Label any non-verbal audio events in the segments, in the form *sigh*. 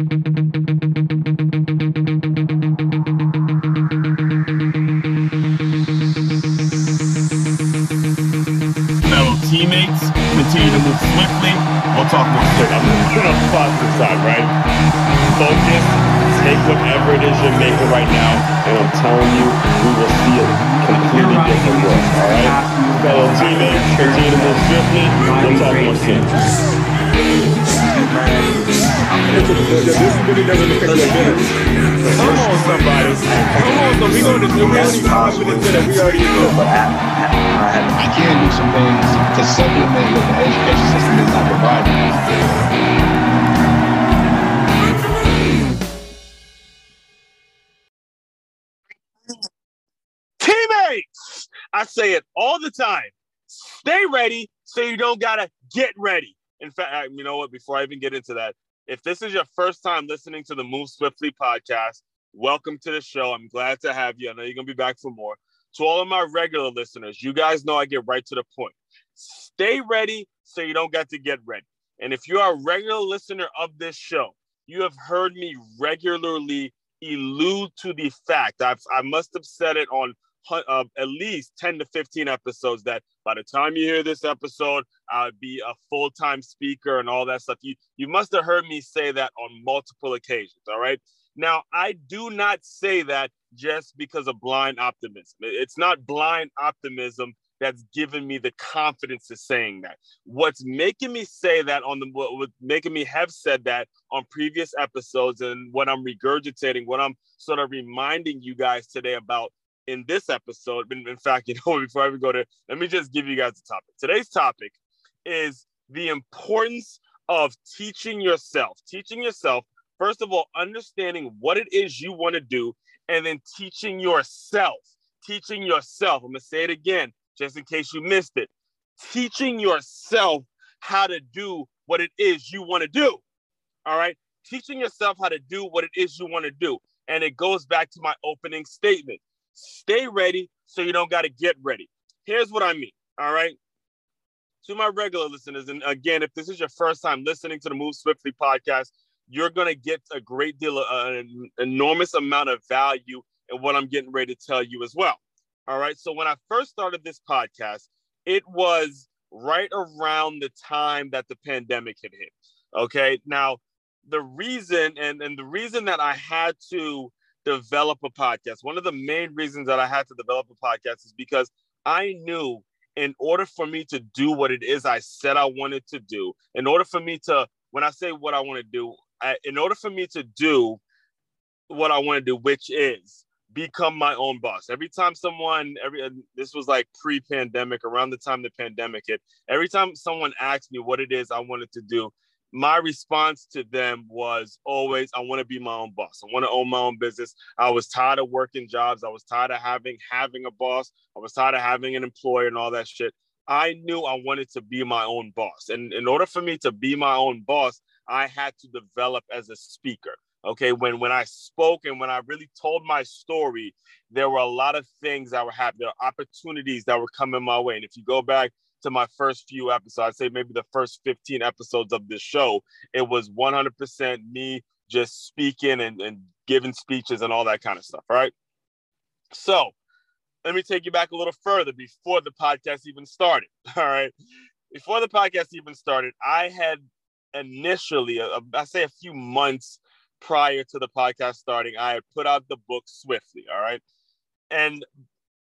Fellow teammates, continue to move swiftly. We'll talk more soon. I'm gonna put on the positive side, right? Focus, take whatever it is you're making right now, and I'm telling you, we will see a completely different world. All right, fellow teammates, continue to move swiftly. We'll talk more soon. Come on, somebody. Come on, so we going to do really confident that we already know. I, I, can do some things to supplement what the education system is not providing. Teammates, I say it all the time. Stay ready so you don't gotta get ready. In fact, you know what? Before I even get into that, if this is your first time listening to the Move Swiftly podcast, welcome to the show. I'm glad to have you. I know you're gonna be back for more. To all of my regular listeners, you guys know I get right to the point. Stay ready so you don't get to get ready. And if you are a regular listener of this show, you have heard me regularly allude to the fact I've, I must have said it on uh, at least 10 to 15 episodes that by the time you hear this episode, I'll be a full time speaker and all that stuff. You, you must have heard me say that on multiple occasions. All right. Now, I do not say that just because of blind optimism. It's not blind optimism that's given me the confidence to saying that. What's making me say that on the what making me have said that on previous episodes and what I'm regurgitating, what I'm sort of reminding you guys today about in this episode. In, in fact, *laughs* you know, before I go to, let me just give you guys the topic. Today's topic is the importance of teaching yourself, teaching yourself, first of all, understanding what it is you want to do, and then teaching yourself, teaching yourself. I'm going to say it again, just in case you missed it. Teaching yourself how to do what it is you want to do. All right. Teaching yourself how to do what it is you want to do. And it goes back to my opening statement Stay ready so you don't got to get ready. Here's what I mean. All right. To my regular listeners, and again, if this is your first time listening to the Move Swiftly podcast, you're going to get a great deal of uh, an enormous amount of value in what I'm getting ready to tell you as well. All right. So when I first started this podcast, it was right around the time that the pandemic had hit. Okay. Now, the reason and, and the reason that I had to develop a podcast. One of the main reasons that I had to develop a podcast is because I knew in order for me to do what it is I said I wanted to do, in order for me to, when I say what I want to do, I, in order for me to do what I want to do, which is become my own boss. Every time someone, every this was like pre-pandemic, around the time the pandemic hit. Every time someone asked me what it is I wanted to do, my response to them was always i want to be my own boss. I want to own my own business. I was tired of working jobs. I was tired of having having a boss. I was tired of having an employer and all that shit. I knew i wanted to be my own boss. And in order for me to be my own boss i had to develop as a speaker. Okay when when i spoke and when i really told my story there were a lot of things that were happening opportunities that were coming my way. And if you go back to my first few episodes, I'd say maybe the first 15 episodes of this show, it was 100% me just speaking and, and giving speeches and all that kind of stuff. Right. So let me take you back a little further before the podcast even started. *laughs* All right. Before the podcast even started, I had initially, uh, I say a few months prior to the podcast starting, I had put out the book Swiftly. All right. And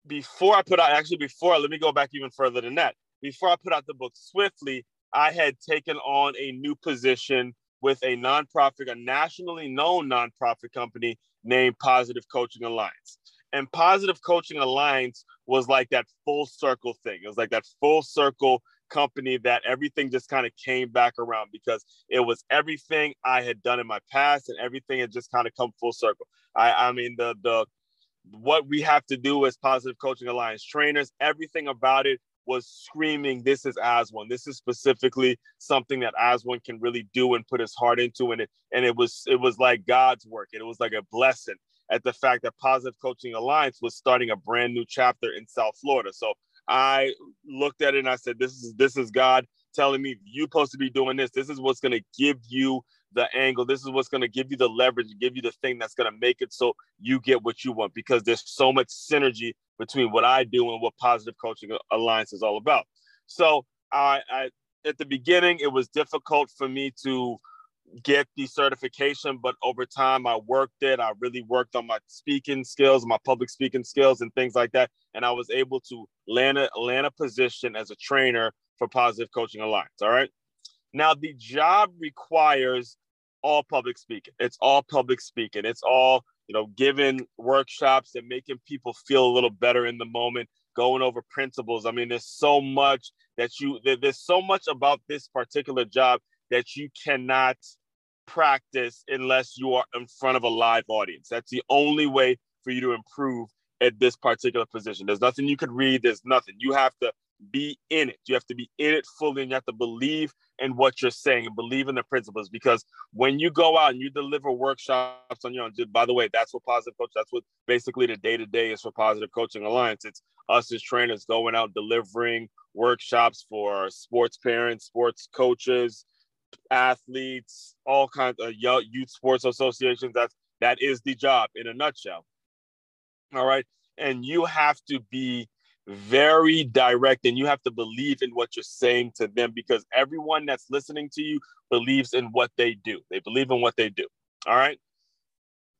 before I put out, actually, before, let me go back even further than that before I put out the book swiftly, I had taken on a new position with a nonprofit, a nationally known nonprofit company named Positive Coaching Alliance. And Positive Coaching Alliance was like that full circle thing. It was like that full circle company that everything just kind of came back around because it was everything I had done in my past and everything had just kind of come full circle. I, I mean, the the what we have to do as Positive Coaching Alliance trainers, everything about it was screaming, "This is Aswan. This is specifically something that Aswan can really do and put his heart into." And it and it was it was like God's work. and It was like a blessing at the fact that Positive Coaching Alliance was starting a brand new chapter in South Florida. So I looked at it and I said, "This is this is God telling me you're supposed to be doing this. This is what's going to give you the angle. This is what's going to give you the leverage, give you the thing that's going to make it so you get what you want because there's so much synergy between what I do and what Positive Coaching Alliance is all about. So I, I at the beginning, it was difficult for me to get the certification, but over time I worked it. I really worked on my speaking skills, my public speaking skills, and things like that. And I was able to land a land a position as a trainer for Positive Coaching Alliance. All right. Now the job requires all public speaking. It's all public speaking. It's all you know, giving workshops and making people feel a little better in the moment, going over principles. I mean, there's so much that you there's so much about this particular job that you cannot practice unless you are in front of a live audience. That's the only way for you to improve at this particular position. There's nothing you could read, there's nothing. You have to be in it. You have to be in it fully and you have to believe in what you're saying and believe in the principles because when you go out and you deliver workshops on your own, by the way, that's what positive coach, that's what basically the day to day is for Positive Coaching Alliance. It's us as trainers going out delivering workshops for sports parents, sports coaches, athletes, all kinds of youth sports associations. That's that is the job in a nutshell. All right. And you have to be very direct and you have to believe in what you're saying to them because everyone that's listening to you believes in what they do. They believe in what they do. All right.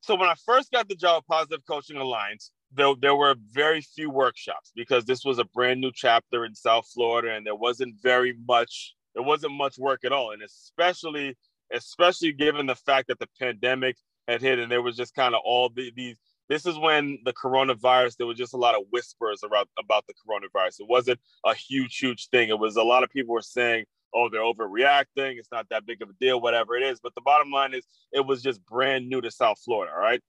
So when I first got the job Positive Coaching Alliance, there, there were very few workshops because this was a brand new chapter in South Florida and there wasn't very much there wasn't much work at all. And especially, especially given the fact that the pandemic had hit and there was just kind of all the, these, this is when the coronavirus, there was just a lot of whispers about, about the coronavirus. It wasn't a huge, huge thing. It was a lot of people were saying, oh, they're overreacting. It's not that big of a deal, whatever it is. But the bottom line is, it was just brand new to South Florida. All right.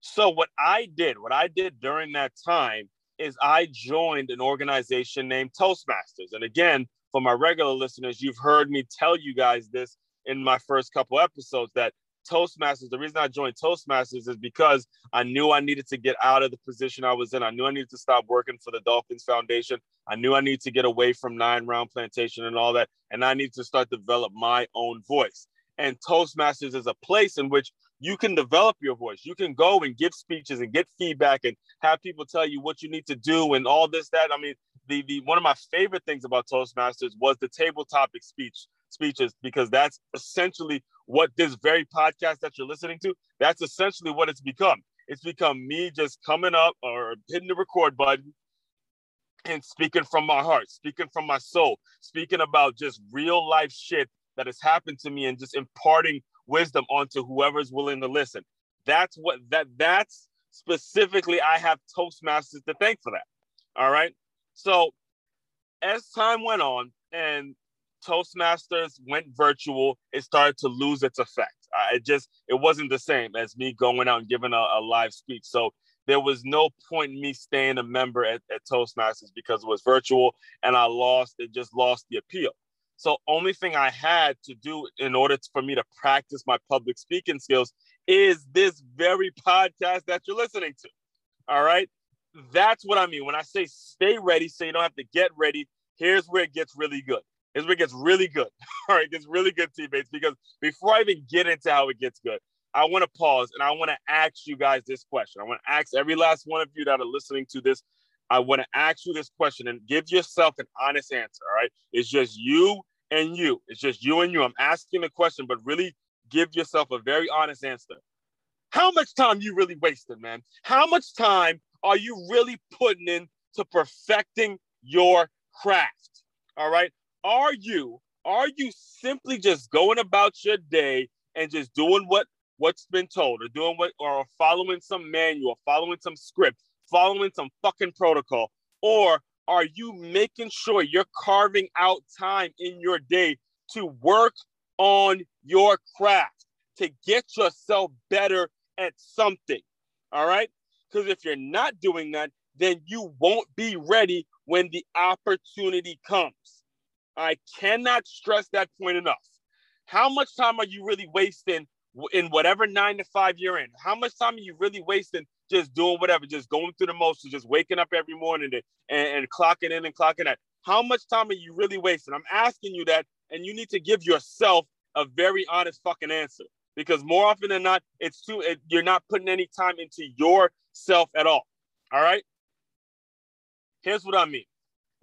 So, what I did, what I did during that time is I joined an organization named Toastmasters. And again, for my regular listeners, you've heard me tell you guys this in my first couple episodes that Toastmasters, the reason I joined Toastmasters is because I knew I needed to get out of the position I was in. I knew I needed to stop working for the Dolphins Foundation. I knew I needed to get away from Nine Round Plantation and all that. And I needed to start develop my own voice. And Toastmasters is a place in which you can develop your voice. You can go and give speeches and get feedback and have people tell you what you need to do and all this, that. I mean, the, the one of my favorite things about Toastmasters was the table topic speech speeches because that's essentially what this very podcast that you're listening to, that's essentially what it's become. It's become me just coming up or hitting the record button and speaking from my heart, speaking from my soul, speaking about just real life shit that has happened to me and just imparting wisdom onto whoever's willing to listen. That's what that that's specifically I have Toastmasters to thank for that. All right. So as time went on and Toastmasters went virtual, it started to lose its effect. It just it wasn't the same as me going out and giving a, a live speech. So there was no point in me staying a member at, at Toastmasters because it was virtual and I lost, it just lost the appeal. So only thing I had to do in order for me to practice my public speaking skills is this very podcast that you're listening to. All right. That's what I mean. When I say stay ready, so you don't have to get ready, here's where it gets really good. Here's where it gets really good. *laughs* All right, gets really good, teammates, because before I even get into how it gets good, I want to pause and I want to ask you guys this question. I want to ask every last one of you that are listening to this I want to ask you this question and give yourself an honest answer. All right. It's just you and you. It's just you and you. I'm asking the question, but really give yourself a very honest answer. How much time you really wasting, man? How much time are you really putting in to perfecting your craft? All right. Are you are you simply just going about your day and just doing what what's been told or doing what or following some manual, following some script, following some fucking protocol? Or are you making sure you're carving out time in your day to work on your craft, to get yourself better at something? All right. Because if you're not doing that, then you won't be ready when the opportunity comes. I cannot stress that point enough. How much time are you really wasting in whatever nine to five you're in? How much time are you really wasting just doing whatever, just going through the motions, just waking up every morning and, and, and clocking in and clocking out. How much time are you really wasting? I'm asking you that, and you need to give yourself a very honest fucking answer because more often than not, it's too it, you're not putting any time into yourself at all. All right. Here's what I mean.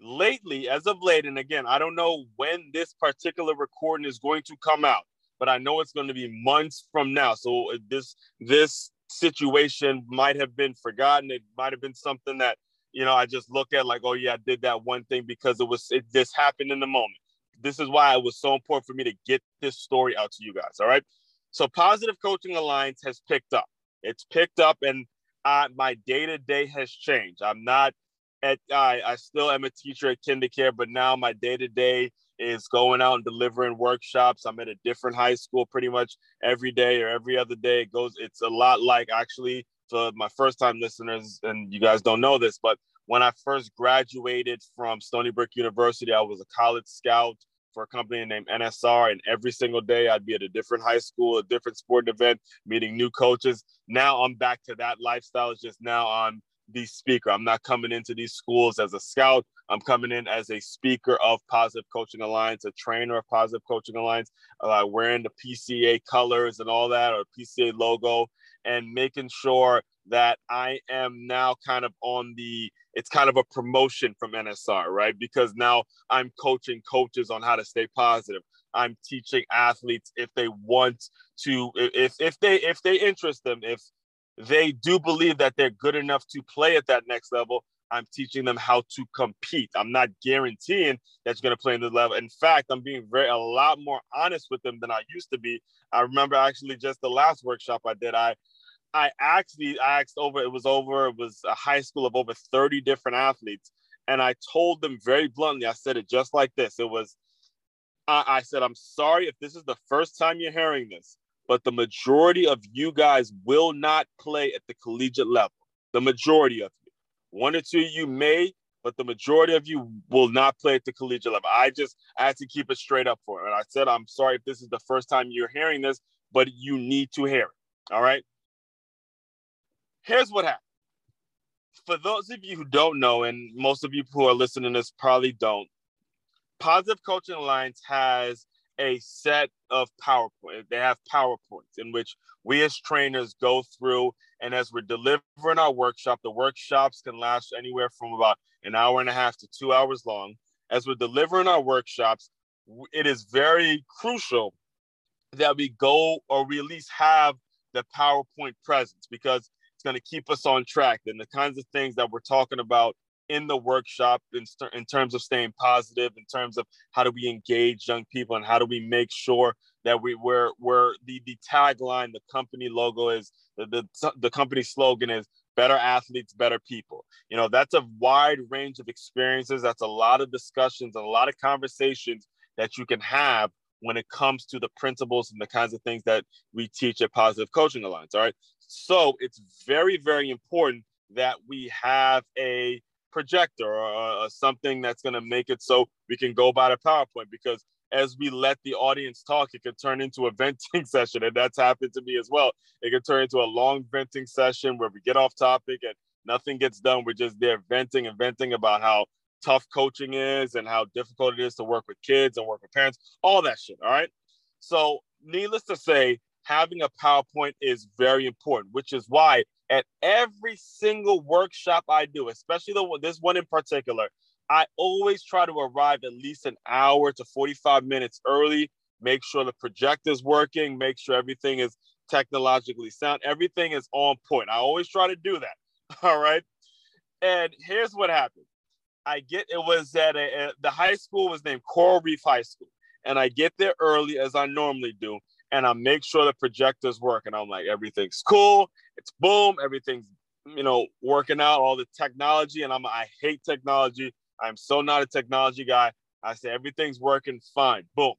Lately, as of late, and again, I don't know when this particular recording is going to come out, but I know it's going to be months from now. So uh, this this situation might have been forgotten. It might have been something that you know I just look at like, oh yeah, I did that one thing because it was it this happened in the moment. This is why it was so important for me to get this story out to you guys. All right. So Positive Coaching Alliance has picked up. It's picked up, and uh, my day to day has changed. I'm not at I, I still am a teacher at KinderCare, but now my day to day is going out and delivering workshops. I'm at a different high school pretty much every day or every other day. It goes. It's a lot like actually for my first time listeners, and you guys don't know this, but when I first graduated from Stony Brook University, I was a college scout for a company named NSR, and every single day I'd be at a different high school, a different sporting event, meeting new coaches. Now I'm back to that lifestyle. It's just now I'm the speaker. I'm not coming into these schools as a scout. I'm coming in as a speaker of Positive Coaching Alliance, a trainer of Positive Coaching Alliance, uh, wearing the PCA colors and all that, or PCA logo, and making sure that I am now kind of on the it's kind of a promotion from NSR, right? Because now I'm coaching coaches on how to stay positive. I'm teaching athletes if they want to if if they if they interest them, if they do believe that they're good enough to play at that next level, I'm teaching them how to compete. I'm not guaranteeing that you're going to play in the level. In fact, I'm being very a lot more honest with them than I used to be. I remember actually just the last workshop I did, I I actually I asked over, it was over, it was a high school of over 30 different athletes. And I told them very bluntly, I said it just like this. It was, I, I said, I'm sorry if this is the first time you're hearing this, but the majority of you guys will not play at the collegiate level. The majority of you. One or two you may, but the majority of you will not play at the collegiate level. I just I had to keep it straight up for it. And I said, I'm sorry if this is the first time you're hearing this, but you need to hear it. All right here's what happened. For those of you who don't know, and most of you who are listening to this probably don't, Positive Coaching Alliance has a set of PowerPoint. They have PowerPoints in which we as trainers go through, and as we're delivering our workshop, the workshops can last anywhere from about an hour and a half to two hours long. As we're delivering our workshops, it is very crucial that we go or we at least have the PowerPoint presence because it's going to keep us on track. And the kinds of things that we're talking about in the workshop in, in terms of staying positive, in terms of how do we engage young people and how do we make sure that we we're, we're the, the tagline, the company logo is the, the, the company slogan is better athletes, better people. You know, that's a wide range of experiences. That's a lot of discussions and a lot of conversations that you can have when it comes to the principles and the kinds of things that we teach at Positive Coaching Alliance. All right. So it's very, very important that we have a projector or something that's going to make it so we can go by the PowerPoint because as we let the audience talk, it can turn into a *laughs* venting session. And that's happened to me as well. It can turn into a long venting session where we get off topic and nothing gets done. We're just there venting and venting about how tough coaching is and how difficult it is to work with kids and work with parents, all that shit. All right. So, needless to say, having a PowerPoint is very important, which is why at every single workshop I do, especially the this one in particular, I always try to arrive at least an hour to 45 minutes early, make sure the projector's working, make sure everything is technologically sound, everything is on point. I always try to do that. *laughs* All right. And here's what happened. I get it was at a, a, the high school was named Coral Reef High School, and I get there early as I normally do, and I make sure the projectors work. And I'm like, everything's cool. It's boom. Everything's, you know, working out, all the technology. And I'm, I hate technology. I'm so not a technology guy. I say, everything's working fine. Boom.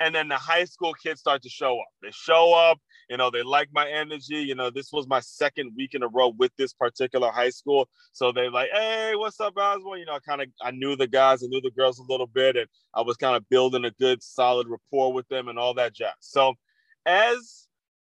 And then the high school kids start to show up. They show up, you know, they like my energy. You know, this was my second week in a row with this particular high school. So they're like, hey, what's up, Oswald? You know, I kind of I knew the guys, I knew the girls a little bit, and I was kind of building a good solid rapport with them and all that jazz. So as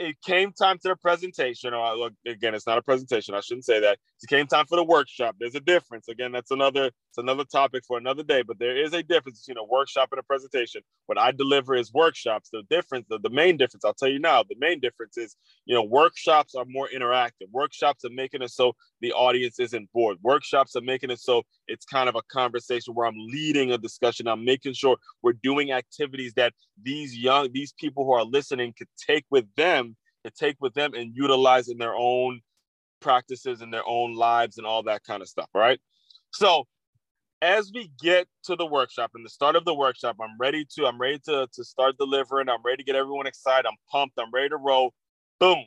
it came time to the presentation, oh, or look again, it's not a presentation, I shouldn't say that. It came time for the workshop. There's a difference. Again, that's another it's another topic for another day, but there is a difference between a workshop and a presentation. What I deliver is workshops. The difference, the, the main difference, I'll tell you now, the main difference is, you know, workshops are more interactive. Workshops are making it so the audience isn't bored. Workshops are making it so it's kind of a conversation where I'm leading a discussion. I'm making sure we're doing activities that these young, these people who are listening could take with them, to take with them and utilize in their own practices in their own lives and all that kind of stuff. right? So as we get to the workshop and the start of the workshop, I'm ready to, I'm ready to, to start delivering. I'm ready to get everyone excited. I'm pumped. I'm ready to roll. Boom.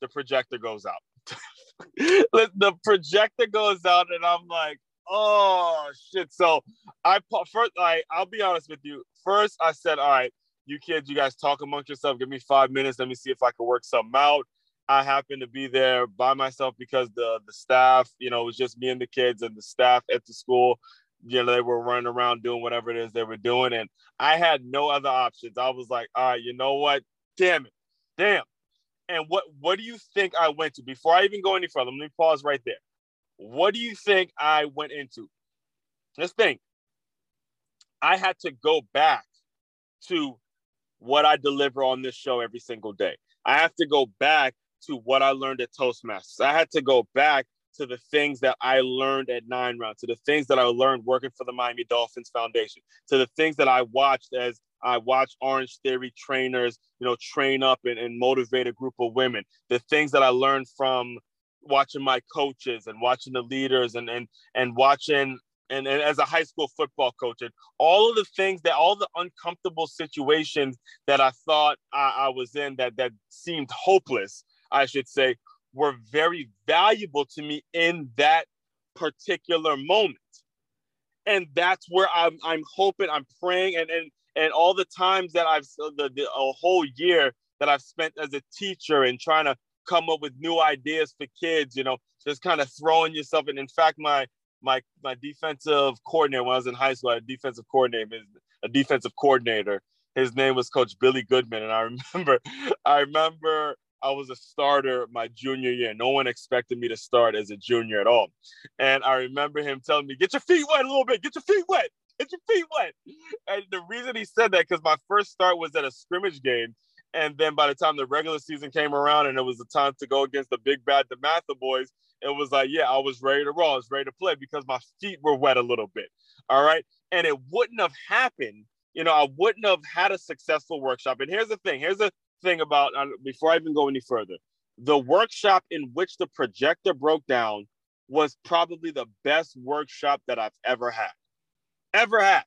The projector goes out. *laughs* the projector goes out and I'm like, oh shit. So I first I I'll be honest with you. First I said, all right, you kids, you guys talk amongst yourself. Give me five minutes. Let me see if I can work something out. I happened to be there by myself because the the staff, you know, it was just me and the kids and the staff at the school. You know, they were running around doing whatever it is they were doing, and I had no other options. I was like, all right, you know what? Damn it, damn. And what what do you think I went to before I even go any further? Let me pause right there. What do you think I went into? Let's think. I had to go back to what I deliver on this show every single day. I have to go back to what I learned at Toastmasters. I had to go back to the things that I learned at Nine Round, to the things that I learned working for the Miami Dolphins Foundation, to the things that I watched as I watched Orange Theory trainers, you know, train up and, and motivate a group of women, the things that I learned from watching my coaches and watching the leaders and and and watching and, and as a high school football coach and all of the things that all the uncomfortable situations that I thought I, I was in that that seemed hopeless I should say, were very valuable to me in that particular moment. And that's where I'm, I'm hoping, I'm praying, and, and, and all the times that I've, uh, the, the, a whole year that I've spent as a teacher and trying to come up with new ideas for kids, you know, just kind of throwing yourself in. In fact, my, my, my defensive coordinator when I was in high school, a defensive coordinator, a defensive coordinator. His name was Coach Billy Goodman, and I remember, *laughs* I remember I was a starter my junior year. No one expected me to start as a junior at all. And I remember him telling me, get your feet wet a little bit, get your feet wet, get your feet wet. And the reason he said that, because my first start was at a scrimmage game. And then by the time the regular season came around and it was the time to go against the big bad DeMatha boys, it was like, yeah, I was ready to roll. I was ready to play because my feet were wet a little bit. All right. And it wouldn't have happened. You know, I wouldn't have had a successful workshop. And here's the thing here's a thing about uh, before I even go any further. The workshop in which the projector broke down was probably the best workshop that I've ever had. Ever had.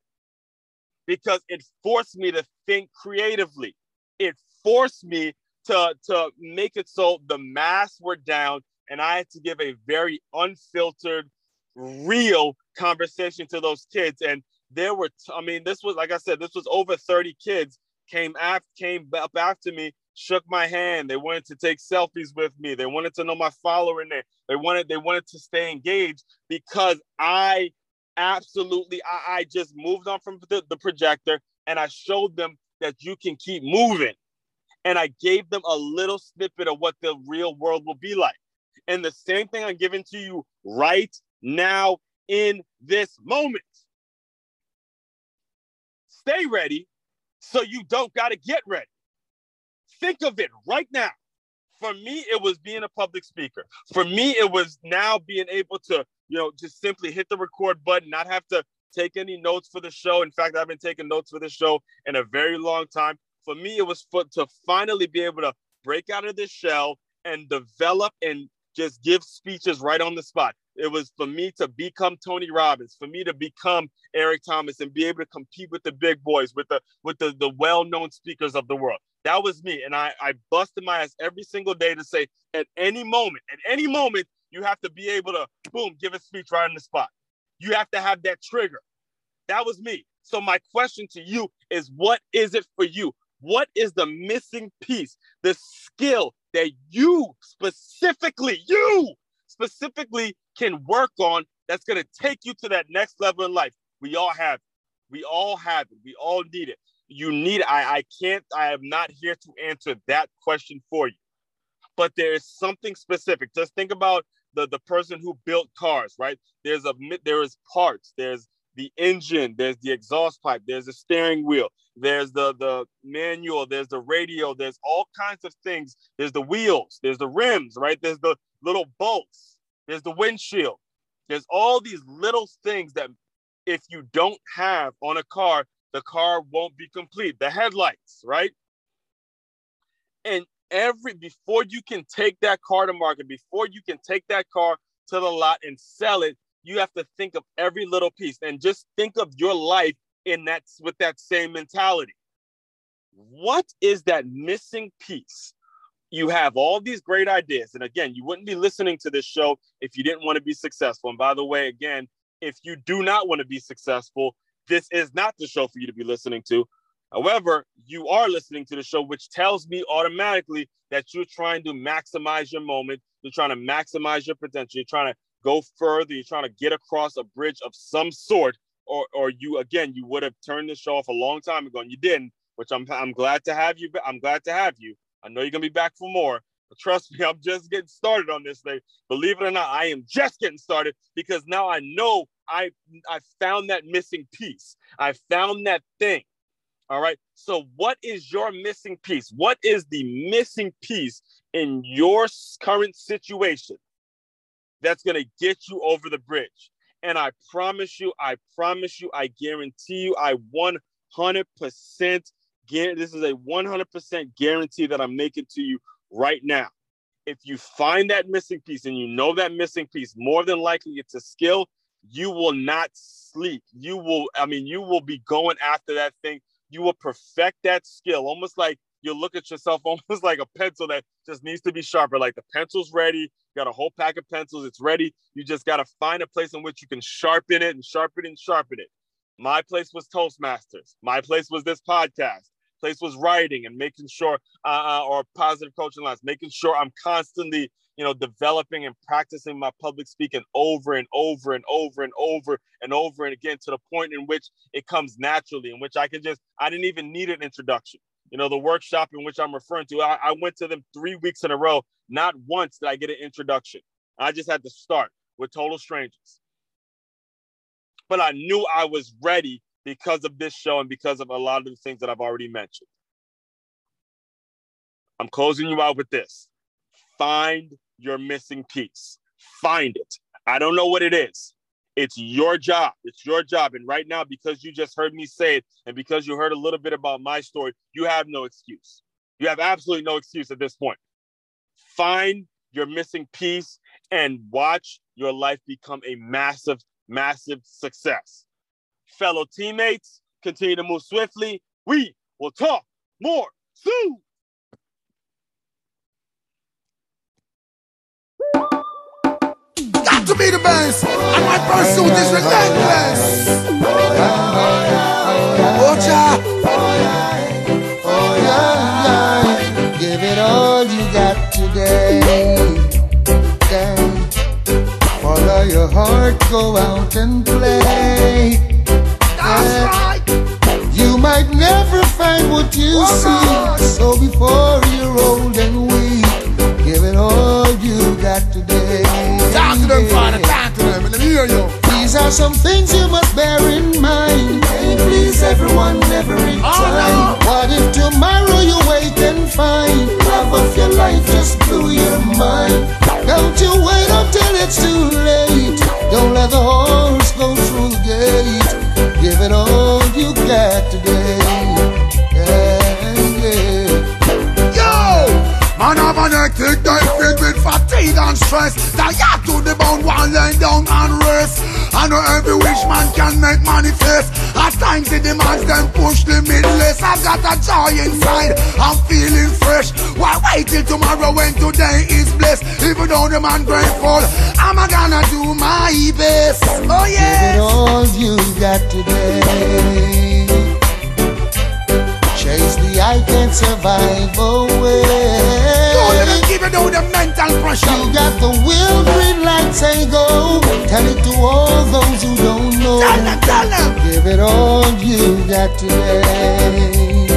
Because it forced me to think creatively. It forced me to, to make it so the masks were down and I had to give a very unfiltered, real conversation to those kids. And there were, t- I mean, this was, like I said, this was over 30 kids came after came up after me, shook my hand. They wanted to take selfies with me. They wanted to know my follower there. They wanted they wanted to stay engaged because I absolutely I, I just moved on from the, the projector and I showed them that you can keep moving. And I gave them a little snippet of what the real world will be like. And the same thing I'm giving to you right now in this moment. Stay ready so you don't got to get ready. Think of it right now. For me, it was being a public speaker. For me, it was now being able to, you know, just simply hit the record button, not have to take any notes for the show. In fact, I've been taking notes for the show in a very long time. For me, it was for, to finally be able to break out of this shell and develop and just give speeches right on the spot. It was for me to become Tony Robbins, for me to become Eric Thomas and be able to compete with the big boys, with the with the, the well-known speakers of the world. That was me. And I, I busted my ass every single day to say at any moment, at any moment, you have to be able to boom, give a speech right on the spot. You have to have that trigger. That was me. So my question to you is what is it for you? What is the missing piece, the skill that you specifically, you specifically can work on that's going to take you to that next level in life. We all have it. We all have it. We all need it. You need it. I, I can't, I am not here to answer that question for you. But there is something specific. Just think about the the person who built cars, right? There's a there is parts. There's the engine. There's the exhaust pipe. There's the steering wheel. There's the the manual. There's the radio. There's all kinds of things. There's the wheels. There's the rims, right? There's the little bolts. There's the windshield. There's all these little things that if you don't have on a car, the car won't be complete. The headlights, right? And every before you can take that car to market, before you can take that car to the lot and sell it, you have to think of every little piece and just think of your life in that with that same mentality. What is that missing piece? You have all these great ideas. And again, you wouldn't be listening to this show if you didn't want to be successful. And by the way, again, if you do not want to be successful, this is not the show for you to be listening to. However, you are listening to the show, which tells me automatically that you're trying to maximize your moment. You're trying to maximize your potential. You're trying to go further. You're trying to get across a bridge of some sort. Or, or you again, you would have turned the show off a long time ago, and you didn't. Which I'm, I'm glad to have you. I'm glad to have you. I know you're gonna be back for more. But trust me, *laughs* I'm just getting started on this thing. Believe it or not, I am just getting started because now I know I I found that missing piece. I found that thing. All right. So, what is your missing piece? What is the missing piece in your current situation that's going to get you over the bridge? And I promise you, I promise you, I guarantee you, I 100% this is a 100% guarantee that I'm making to you right now. If you find that missing piece and you know that missing piece, more than likely it's a skill, you will not sleep. You will, I mean, you will be going after that thing. You will perfect that skill, almost like you look at yourself *laughs* almost like a pencil that just needs to be sharper. Like the pencil's ready, you got a whole pack of pencils, it's ready. You just got to find a place in which you can sharpen it and sharpen it and sharpen it. My place was Toastmasters. My place was this podcast place was writing and making sure, uh, uh, or Positive Coaching Alliance, making sure I'm constantly, you know, developing and practicing my public speaking over and over and over and over and over and again to the point in which it comes naturally, in which I can just, I didn't even need an introduction. You know, the workshop in which I'm referring to, I, I went to them three weeks in a row. Not once did I get an introduction. I just had to start with total strangers. But I knew I was ready because of this show and because of a lot of the things that I've already mentioned. I'm closing you out with this find your missing piece, find it. I don't know what it is. It's your job. It's your job. And right now, because you just heard me say it and because you heard a little bit about my story, you have no excuse. You have absolutely no excuse at this point. Find your missing piece and watch your life become a massive, massive success fellow teammates. Continue to move swiftly. We will talk more soon. Got to be the best, and my pursuit is relentless. Ocha. Give it all you got today. Follow your heart, go out and play. That's right. You might never find what you Alright. see. So before you're old and weak, give it all you got today. Talk to them, Father. Talk to them. Let me hear you. These are some things you must bear in mind. Can't please everyone every Oh, time. no. What if tomorrow you wake and find love of your life just blew your mind? Don't you wait until it's too late. Stress. Tired to the bone, one lay down and rest. I know every wish man can make manifest. At times it demands them push the midless I've got a joy inside, I'm feeling fresh. Why wait till tomorrow when today is blessed? Even though the man grateful, I'm gonna do my best. Oh yeah. Give it all you got today. Chase the I can't survive oh, away. Down the mental pressure You got the will, green light, say go. Tell it to all those who don't know. Tell them, tell them Give it all you got today.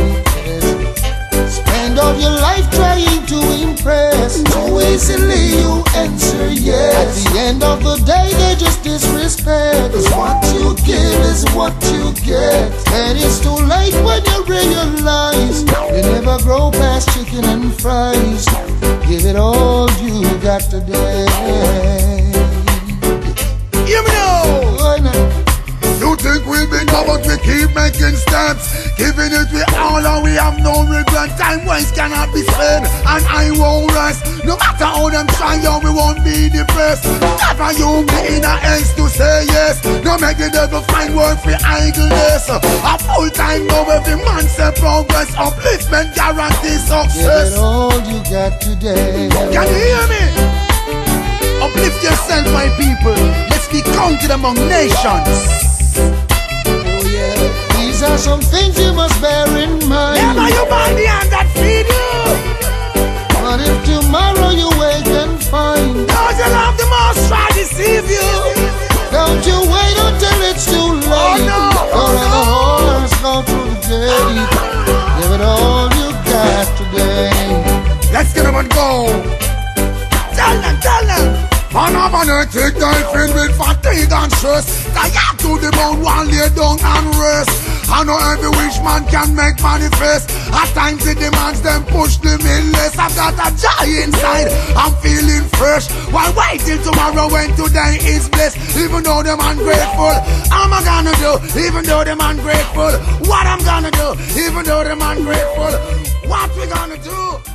End of your life trying to impress. Too easily you answer yes. At the end of the day, they just disrespect. Cause what you give is what you get. And it's too late when you realize you never grow past chicken and fries. Give it all you got today. Hear me now. You think we've been know, but we keep making steps. Giving it we all and we have no regret. Time waste cannot be spent, and I won't rest. No matter how them try, yo, we won't be depressed. Never you me in a haste to say yes. No make the devil find work for idleness. A full time now, every man say progress. Upliftment guarantees Give success. it all you got today. Can you hear me? Uplift yourself, my people. Let's be counted among nations. Oh. These are some things you must bear in mind. Never you man the hand that feed you. But if tomorrow you wake and find, Those you love the most try to deceive you. don't you wait until it's too late. Oh, no. Don't let the horse go through the gate. Give it all you got today. Let's get them and go. Tell them, tell them. Man of an earthquake filled with fatigue and stress. Tired to the bone, one lay down and rest. I know every wish man can make manifest. At times it demands them push the less. I've got a joy inside. I'm feeling fresh. Why wait till tomorrow when today is blessed? Even though them ungrateful, I'm a gonna do. Even though them ungrateful, what I'm gonna do? Even though them ungrateful, what we gonna do?